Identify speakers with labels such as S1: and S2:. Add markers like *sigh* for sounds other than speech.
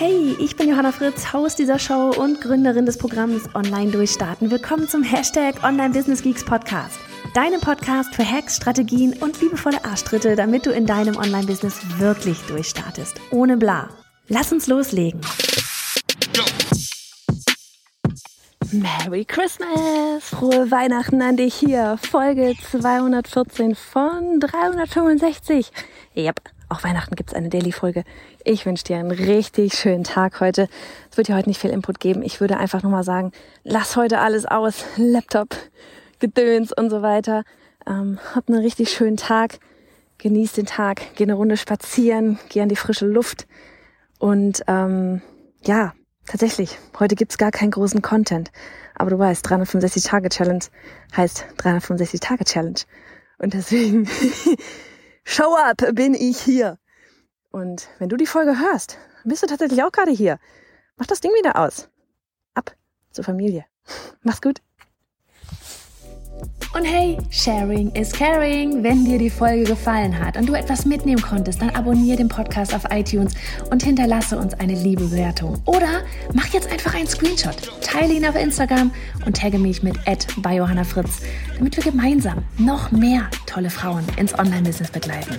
S1: Hey, ich bin Johanna Fritz, Haus dieser Show und Gründerin des Programms Online Durchstarten. Willkommen zum Hashtag Online Business Geeks Podcast. Deinem Podcast für Hacks, Strategien und liebevolle Arschtritte, damit du in deinem Online-Business wirklich durchstartest. Ohne bla. Lass uns loslegen. Merry Christmas! Frohe Weihnachten an dich hier. Folge 214 von 365. Yep, auch Weihnachten gibt's eine Daily-Folge. Ich wünsche dir einen richtig schönen Tag heute. Es wird dir heute nicht viel Input geben. Ich würde einfach nur mal sagen, lass heute alles aus. Laptop, Gedöns und so weiter. Ähm, hab einen richtig schönen Tag. Genieß den Tag. Geh eine Runde spazieren. Geh an die frische Luft. Und ähm, ja, tatsächlich, heute gibt's gar keinen großen Content. Aber du weißt, 365 Tage Challenge heißt 365 Tage Challenge. Und deswegen *laughs* Show up, bin ich hier. Und wenn du die Folge hörst, bist du tatsächlich auch gerade hier. Mach das Ding wieder aus. Ab zur Familie. Mach's gut. Und hey, Sharing is Caring. Wenn dir die Folge gefallen hat und du etwas mitnehmen konntest, dann abonniere den Podcast auf iTunes und hinterlasse uns eine liebe Bewertung. Oder mach jetzt einfach einen Screenshot, teile ihn auf Instagram und tagge mich mit bei Johanna Fritz, damit wir gemeinsam noch mehr tolle Frauen ins Online-Business begleiten.